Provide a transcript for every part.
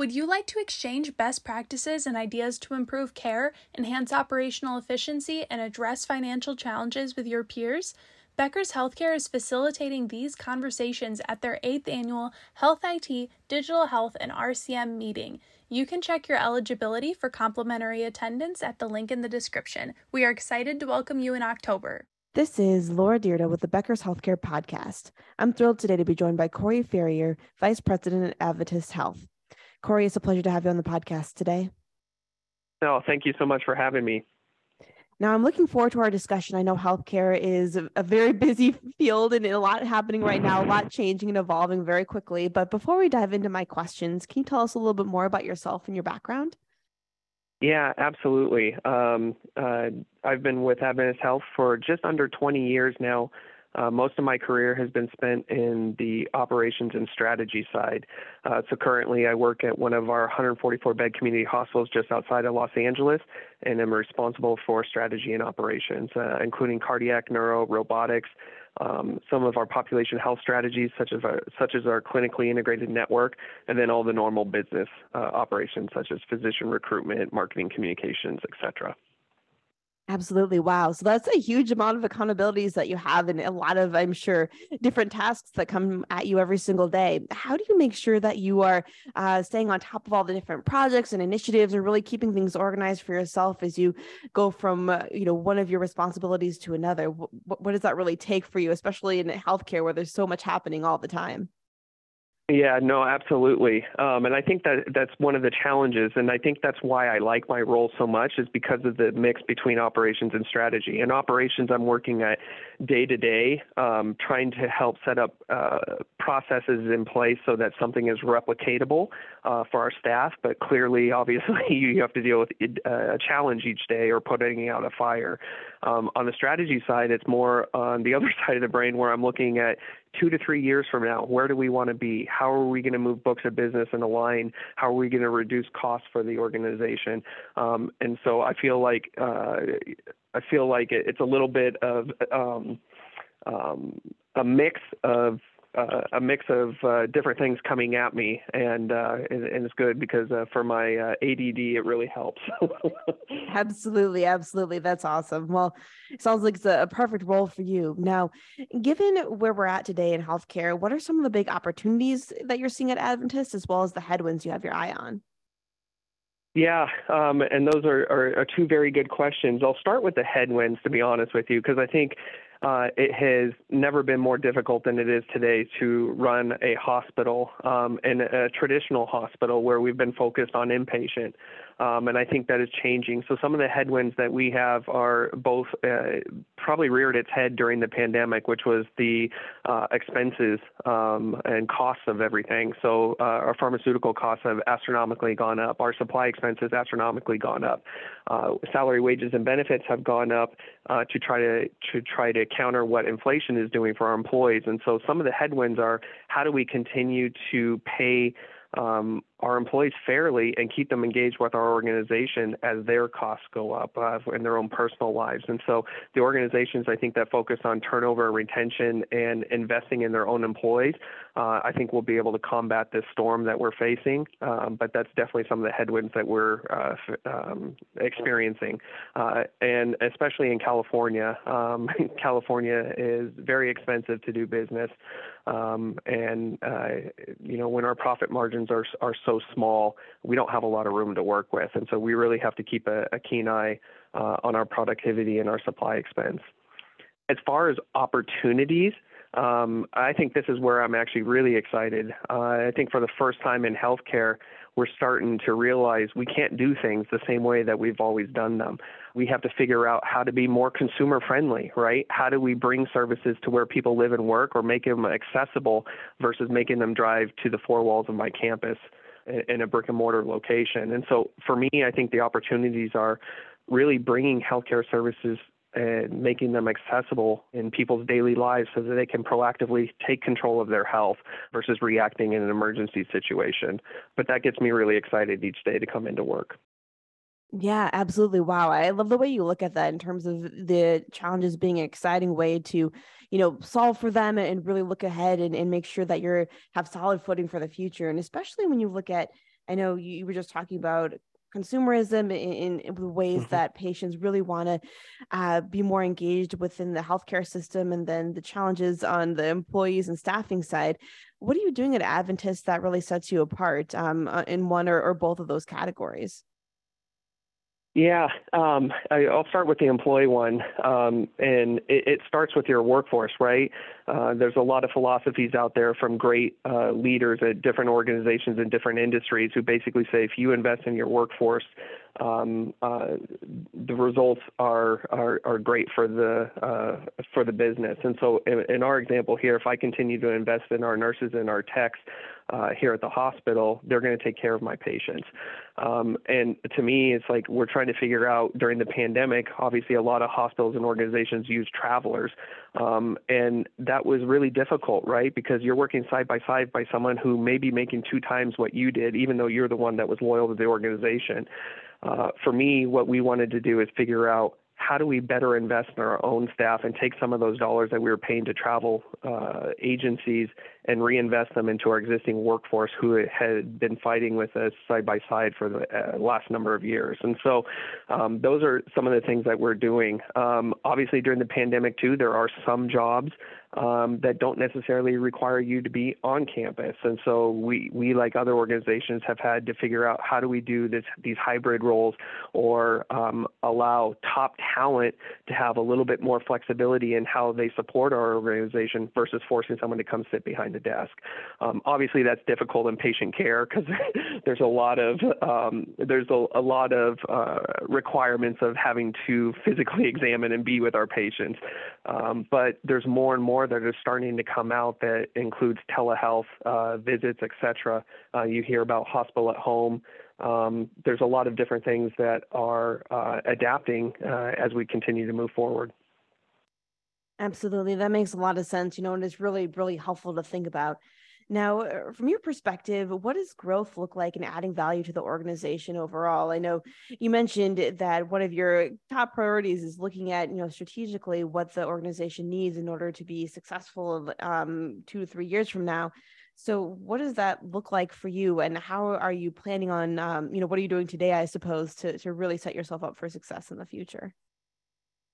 Would you like to exchange best practices and ideas to improve care, enhance operational efficiency, and address financial challenges with your peers? Becker's Healthcare is facilitating these conversations at their eighth annual Health IT, Digital Health, and RCM meeting. You can check your eligibility for complimentary attendance at the link in the description. We are excited to welcome you in October. This is Laura Dyrda with the Becker's Healthcare Podcast. I'm thrilled today to be joined by Cory Ferrier, Vice President at Adventist Health. Cory, it's a pleasure to have you on the podcast today. No, thank you so much for having me. Now, I'm looking forward to our discussion. I know healthcare is a very busy field and a lot happening right now, a lot changing and evolving very quickly. But before we dive into my questions, can you tell us a little bit more about yourself and your background? Yeah, absolutely. Um, uh, I've been with Adventist Health for just under 20 years now. Uh, most of my career has been spent in the operations and strategy side. Uh, so currently, I work at one of our 144 bed community hospitals just outside of Los Angeles, and I'm responsible for strategy and operations, uh, including cardiac, neuro, robotics. Um, some of our population health strategies, such as our, such as our clinically integrated network, and then all the normal business uh, operations, such as physician recruitment, marketing, communications, etc. Absolutely. Wow. So that's a huge amount of accountabilities that you have and a lot of, I'm sure, different tasks that come at you every single day. How do you make sure that you are uh, staying on top of all the different projects and initiatives and really keeping things organized for yourself as you go from, uh, you know, one of your responsibilities to another? What, what does that really take for you, especially in healthcare where there's so much happening all the time? Yeah, no, absolutely. Um, and I think that that's one of the challenges. And I think that's why I like my role so much is because of the mix between operations and strategy. In operations, I'm working at day to day, um, trying to help set up uh, processes in place so that something is replicatable uh, for our staff. But clearly, obviously, you have to deal with uh, a challenge each day or putting out a fire. Um, on the strategy side, it's more on the other side of the brain where I'm looking at two to three years from now, where do we want to be? How are we going to move books of business in a line? How are we going to reduce costs for the organization? Um, and so I feel like uh, I feel like it's a little bit of um, um, a mix of uh, a mix of uh, different things coming at me, and uh, and, and, it's good because uh, for my uh, ADD, it really helps. absolutely, absolutely, that's awesome. Well, it sounds like it's a, a, perfect role for you. Now, given where we're at today in healthcare, what are some of the big opportunities that you're seeing at Adventist, as well as the headwinds you have your eye on? Yeah, um, and those are, are, are, two very good questions. I'll start with the headwinds, to be honest with you, because I think uh, it has never been more difficult than it is today to run a hospital um, and a traditional hospital where we've been focused on inpatient. Um, and I think that is changing. So some of the headwinds that we have are both uh, probably reared its head during the pandemic, which was the uh, expenses um, and costs of everything. So uh, our pharmaceutical costs have astronomically gone up. Our supply expenses astronomically gone up. Uh, salary, wages, and benefits have gone up uh, to try to to try to counter what inflation is doing for our employees. And so some of the headwinds are how do we continue to pay um, our employees fairly and keep them engaged with our organization as their costs go up uh, in their own personal lives. And so the organizations I think that focus on turnover and retention and investing in their own employees, uh, I think we'll be able to combat this storm that we're facing. Um, but that's definitely some of the headwinds that we're uh, um, experiencing, uh, and especially in California. Um, California is very expensive to do business. Um, and uh, you know when our profit margins are are so small, we don't have a lot of room to work with, and so we really have to keep a, a keen eye uh, on our productivity and our supply expense. As far as opportunities, um, I think this is where I'm actually really excited. Uh, I think for the first time in healthcare, we're starting to realize we can't do things the same way that we've always done them. We have to figure out how to be more consumer friendly, right? How do we bring services to where people live and work or make them accessible versus making them drive to the four walls of my campus in a brick and mortar location? And so for me, I think the opportunities are really bringing healthcare services and making them accessible in people's daily lives so that they can proactively take control of their health versus reacting in an emergency situation. But that gets me really excited each day to come into work. Yeah, absolutely. Wow. I love the way you look at that in terms of the challenges being an exciting way to, you know, solve for them and really look ahead and, and make sure that you're have solid footing for the future. And especially when you look at I know you were just talking about consumerism in, in the ways mm-hmm. that patients really want to uh, be more engaged within the healthcare system and then the challenges on the employees and staffing side what are you doing at adventist that really sets you apart um, uh, in one or, or both of those categories yeah, um, I, will start with the employee one, um, and it, it, starts with your workforce, right? Uh, there's a lot of philosophies out there from great uh, leaders at different organizations and different industries who basically say if you invest in your workforce, um, uh, the results are, are are great for the uh, for the business. And so, in, in, our example here, if I continue to invest in our nurses and our techs uh, here at the hospital, they're going to take care of my patients. Um, and to me, it's like we're trying to figure out during the pandemic. Obviously, a lot of hospitals and organizations use travelers, um, and that was really difficult, right? Because you're working side by side by someone who may be making two times what you did, even though you're the one that was loyal to the organization. Uh, for me, what we wanted to do is figure out how do we better invest in our own staff and take some of those dollars that we were paying to travel uh, agencies and reinvest them into our existing workforce who had been fighting with us side by side for the uh, last number of years. And so um, those are some of the things that we're doing. Um, obviously, during the pandemic, too, there are some jobs um, that don't necessarily require you to be on campus. And so we, we, like other organizations, have had to figure out how do we do this, these hybrid roles or um, allow top talent to have a little bit more flexibility in how they support our organization versus forcing someone to come sit behind the desk. Um, obviously, that's difficult in patient care because there's a lot of um, there's a, a, lot of uh, requirements of having to physically examine and be with our patients. Um, but there's more and more more starting to come out that includes telehealth uh, visits, etc. Uh, you hear about hospital at home. Um, there's a lot of different things that are uh, adapting uh, as we continue to move forward. Absolutely, that makes a lot of sense. You know, and it's really, really helpful to think about. Now, uh, from your perspective, what does growth look like in adding value to the organization overall? I know you mentioned that one of your top priorities is looking at, you know, strategically what the organization needs in order to be successful um, two to three years from now. So, what does that look like for you, and how are you planning on, um, you know, what are you doing today, I suppose, to to really set yourself up for success in the future?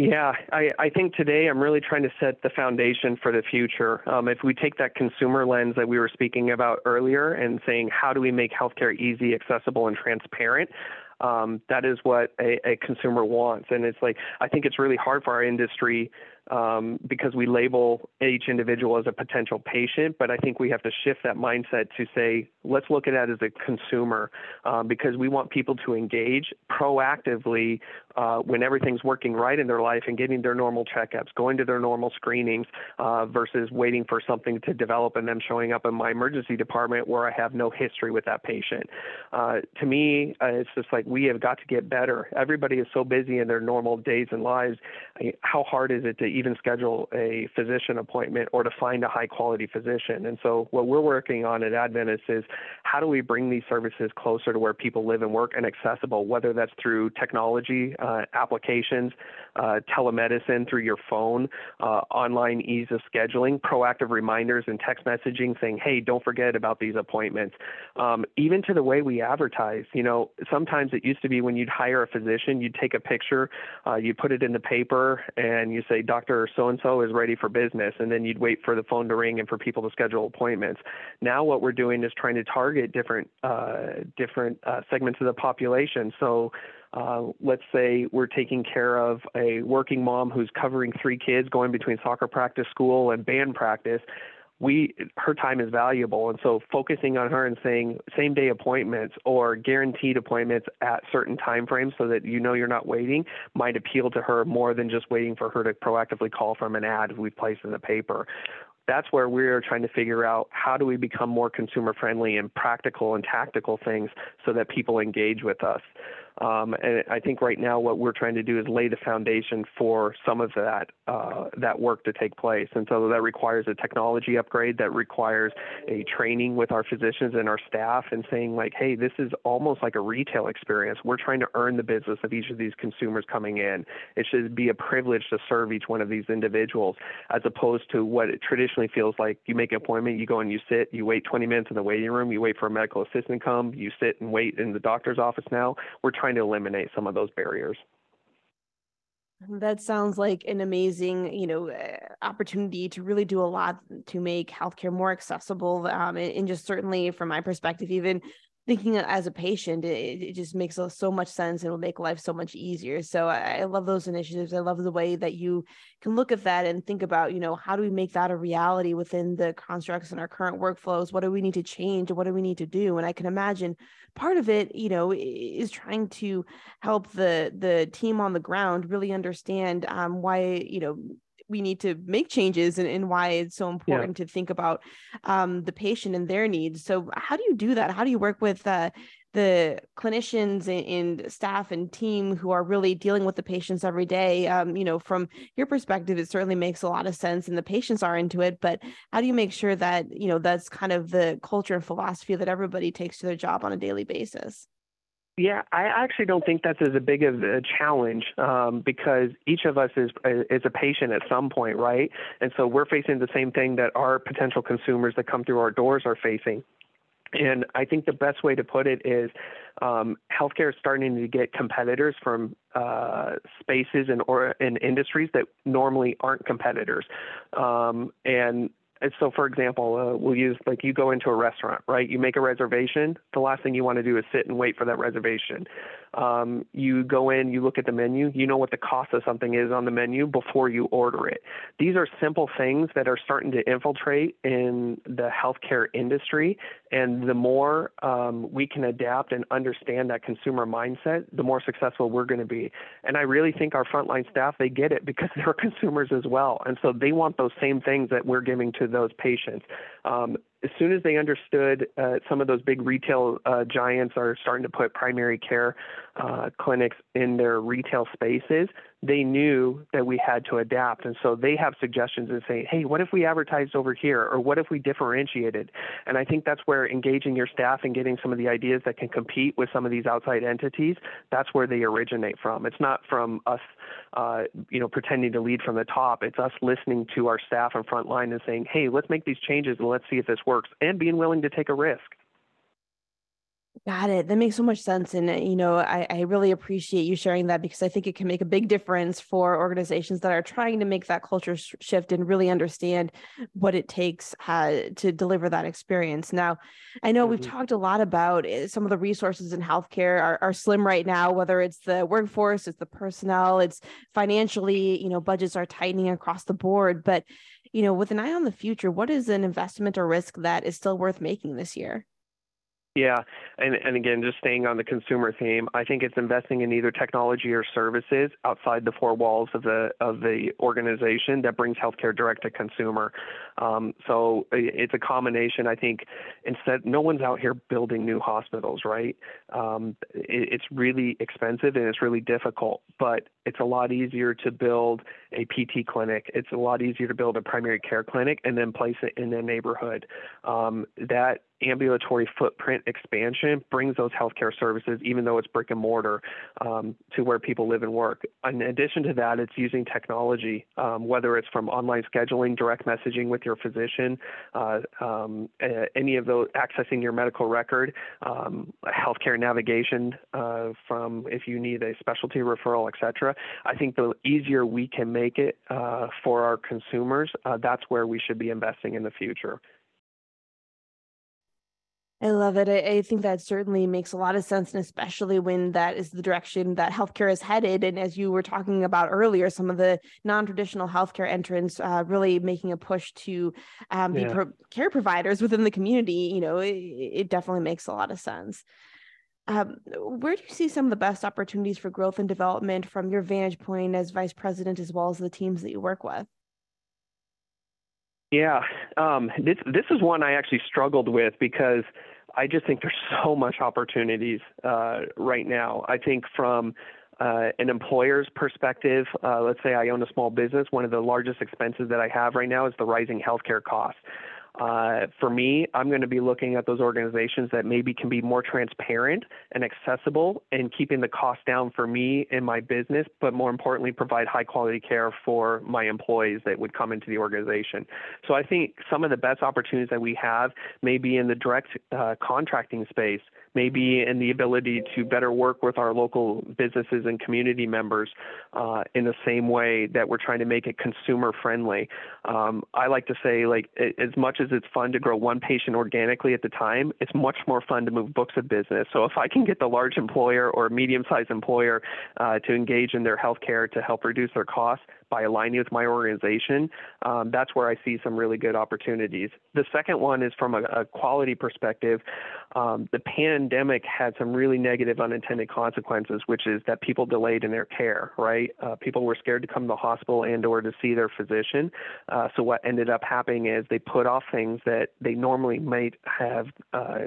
Yeah, I, I think today I'm really trying to set the foundation for the future. Um, if we take that consumer lens that we were speaking about earlier and saying, how do we make healthcare easy, accessible, and transparent? Um, that is what a, a consumer wants. And it's like, I think it's really hard for our industry um, because we label each individual as a potential patient. But I think we have to shift that mindset to say, let's look at that as a consumer um, because we want people to engage proactively uh, when everything's working right in their life and getting their normal checkups, going to their normal screenings uh, versus waiting for something to develop and them showing up in my emergency department where I have no history with that patient. Uh, to me, uh, it's just like we have got to get better. Everybody is so busy in their normal days and lives. How hard is it to even schedule a physician appointment or to find a high quality physician. And so, what we're working on at Adventist is how do we bring these services closer to where people live and work and accessible, whether that's through technology uh, applications, uh, telemedicine through your phone, uh, online ease of scheduling, proactive reminders and text messaging saying, hey, don't forget about these appointments, um, even to the way we advertise. You know, sometimes it used to be when you'd hire a physician, you'd take a picture, uh, you put it in the paper, and you say, Dr doctor so and so is ready for business, and then you'd wait for the phone to ring and for people to schedule appointments. Now what we're doing is trying to target different uh, different uh, segments of the population. So. Uh, let's say we're taking care of a working mom who's covering three kids going between soccer practice, school, and band practice we her time is valuable. And so focusing on her and saying same day appointments or guaranteed appointments at certain time frames so that you know you're not waiting might appeal to her more than just waiting for her to proactively call from an ad we've placed in the paper. That's where we're trying to figure out how do we become more consumer friendly and practical and tactical things so that people engage with us um, and I think right now what we're trying to do is lay the foundation for some of that uh, that work to take place. And so that requires a technology upgrade, that requires a training with our physicians and our staff, and saying like, hey, this is almost like a retail experience. We're trying to earn the business of each of these consumers coming in. It should be a privilege to serve each one of these individuals, as opposed to what it traditionally feels like you make an appointment, you go and you sit, you wait 20 minutes in the waiting room, you wait for a medical assistant to come, you sit and wait in the doctor's office now. We're trying to eliminate some of those barriers. That sounds like an amazing, you know, uh, opportunity to really do a lot to make healthcare more accessible. Um, and, and just certainly, from my perspective, even thinking as a patient, it, it just makes so much sense and will make life so much easier. So I, I, love those initiatives. I love the way that you can look at that and think about, you know, how do we make that a reality within the constructs and our current workflows? What do we need to change? What do we need to do? And I can imagine part of it, you know, is trying to help the the team on the ground really understand um, why, you know, we need to make changes and, and why it's so important yeah. to think about um, the patient and their needs. So how do you do that? How do you work with uh, the clinicians and, and, staff and team who are really dealing with the patients every day? Um, you know, from your perspective, it certainly makes a lot of sense and the patients are into it, but how do you make sure that, you know, that's kind of the culture and philosophy that everybody takes to their job on a daily basis? Yeah, I actually don't think that's as a big of a challenge um, because each of us is is a patient at some point, right? And so we're facing the same thing that our potential consumers that come through our doors are facing. And I think the best way to put it is um, healthcare is starting to get competitors from uh, spaces and or in industries that normally aren't competitors. Um, and so for example uh, we'll use like you go into a restaurant right? You make a reservation. The last thing you want to do is sit and wait for that reservation. Um, you go in you look at the menu. You know what the cost of something is on the menu before you order it. These are simple things that are starting to infiltrate in the healthcare industry. And the more um, we can adapt and understand that consumer mindset the more successful we're going to be. And i really think our frontline staff they get it because they're consumers as well. And so they want those same things that we're giving to those patients. Um, as soon as they understood uh, some of those big retail uh, giants are starting to put primary care uh, clinics in their retail spaces, they knew that we had to adapt. And so they have suggestions and say, hey, what if we advertised over here? Or what if we differentiated? And I think that's where engaging your staff and getting some of the ideas that can compete with some of these outside entities, that's where they originate from. It's not from us, uh, you know, pretending to lead from the top. It's us listening to our staff and frontline and saying, hey, let's make these changes and let's see if this works and being willing to take a risk. Got it. That makes so much sense. And, uh, you know, I, I really appreciate you sharing that because I think it can make a big difference for organizations that are trying to make that culture sh- shift and really understand what it takes uh, to deliver that experience. Now, I know mm-hmm. we've talked a lot about uh, some of the resources in healthcare are, are slim right now, whether it's the workforce, it's the personnel, it's financially, you know, budgets are tightening across the board. But, you know, with an eye on the future, what is an investment or risk that is still worth making this year? Yeah, and and again, just staying on the consumer theme, I think it's investing in either technology or services outside the four walls of the of the organization that brings healthcare direct to consumer. Um, so it's a combination. I think instead, no one's out here building new hospitals, right? Um, it, it's really expensive and it's really difficult, but it's a lot easier to build a PT clinic. It's a lot easier to build a primary care clinic and then place it in a neighborhood. Um, that ambulatory footprint expansion brings those healthcare services, even though it's brick and mortar, um, to where people live and work. In addition to that, it's using technology, um, whether it's from online scheduling, direct messaging with your physician, uh, um, any of those, accessing your medical record, um, healthcare navigation uh, from if you need a specialty referral, etc. I think the easier we can make it uh, for our consumers, uh, that's where we should be investing in the future. I love it. I, I, think that certainly makes a lot of sense, and especially when that is the direction that healthcare is headed. And as you were talking about earlier, some of the non-traditional healthcare entrants uh, really making a push to um, yeah. be pro- care providers within the community. You know, it, it definitely makes a lot of sense. Um, where do you see some of the best opportunities for growth and development from your vantage point as vice president, as well as the teams that you work with? Yeah, um, this this is one I actually struggled with because I just think there's so much opportunities uh, right now. I think from uh, an employer's perspective, uh, let's say I own a small business, one of the largest expenses that I have right now is the rising healthcare costs. Uh, for me, I'm going to be looking at those organizations that maybe can be more transparent and accessible and keeping the cost down for me and my business, but more importantly, provide high quality care for my employees that would come into the organization. So I think some of the best opportunities that we have may be in the direct uh, contracting space maybe in the ability to better work with our local businesses and community members uh, in the same way that we're trying to make it consumer friendly. Um, I like to say, like, as much as it's fun to grow one patient organically at the time, it's much more fun to move books of business. So if I can get the large employer or medium sized employer uh, to engage in their healthcare to help reduce their costs, by aligning with my organization, um, that's where I see some really good opportunities. The second one is from a, a quality perspective. Um, the pandemic had some really negative unintended consequences, which is that people delayed in their care. Right, uh, people were scared to come to the hospital and/or to see their physician. Uh, so what ended up happening is they put off things that they normally might have uh,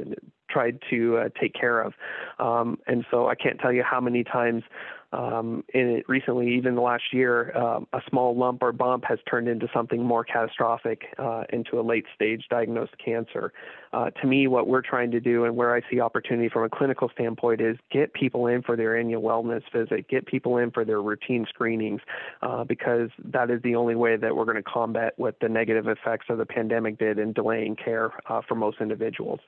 tried to uh, take care of. Um, and so I can't tell you how many times um, in recently, even the last year, um, a small lump or bump has turned into something more catastrophic, uh, into a late stage diagnosed cancer. Uh, to me, what we're trying to do and where I see opportunity from a clinical standpoint is get people in for their annual wellness visit, get people in for their routine screenings, uh, because that is the only way that we're going to combat what the negative effects of the pandemic did in delaying care uh, for most individuals.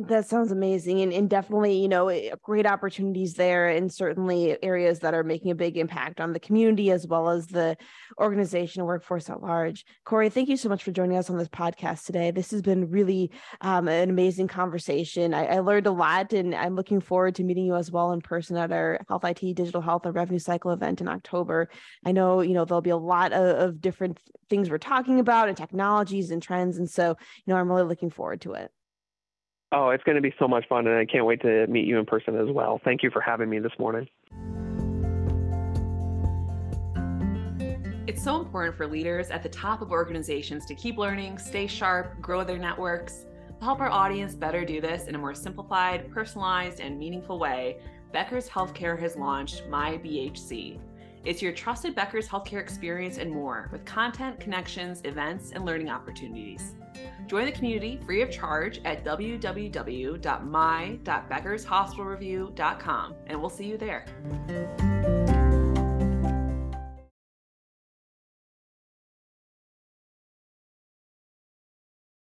That sounds amazing. And, and definitely, you know, eh, great opportunities there, and certainly areas that are making a big impact on the community as well as the organization and workforce at large. Cory, thank you so much for joining us on this podcast today. This has been really um, an amazing conversation. I, I, learned a lot, and I'm looking forward to meeting you as well in person at our Health IT Digital Health and Revenue Cycle event in October. I know, you know, there'll be a lot of, of different things we're talking about and technologies and trends. And so, you know, I'm really looking forward to it. Oh, it's going to be so much fun, and I can't wait to meet you in person as well. Thank you for having me this morning. It's so important for leaders at the top of organizations to keep learning, stay sharp, grow their networks. To help our audience better do this in a more simplified, personalized, and meaningful way, Becker's Healthcare has launched My BHC. It's your trusted Becker's healthcare experience and more with content, connections, events, and learning opportunities. Join the community free of charge at www.my.beckershospitalreview.com and we'll see you there.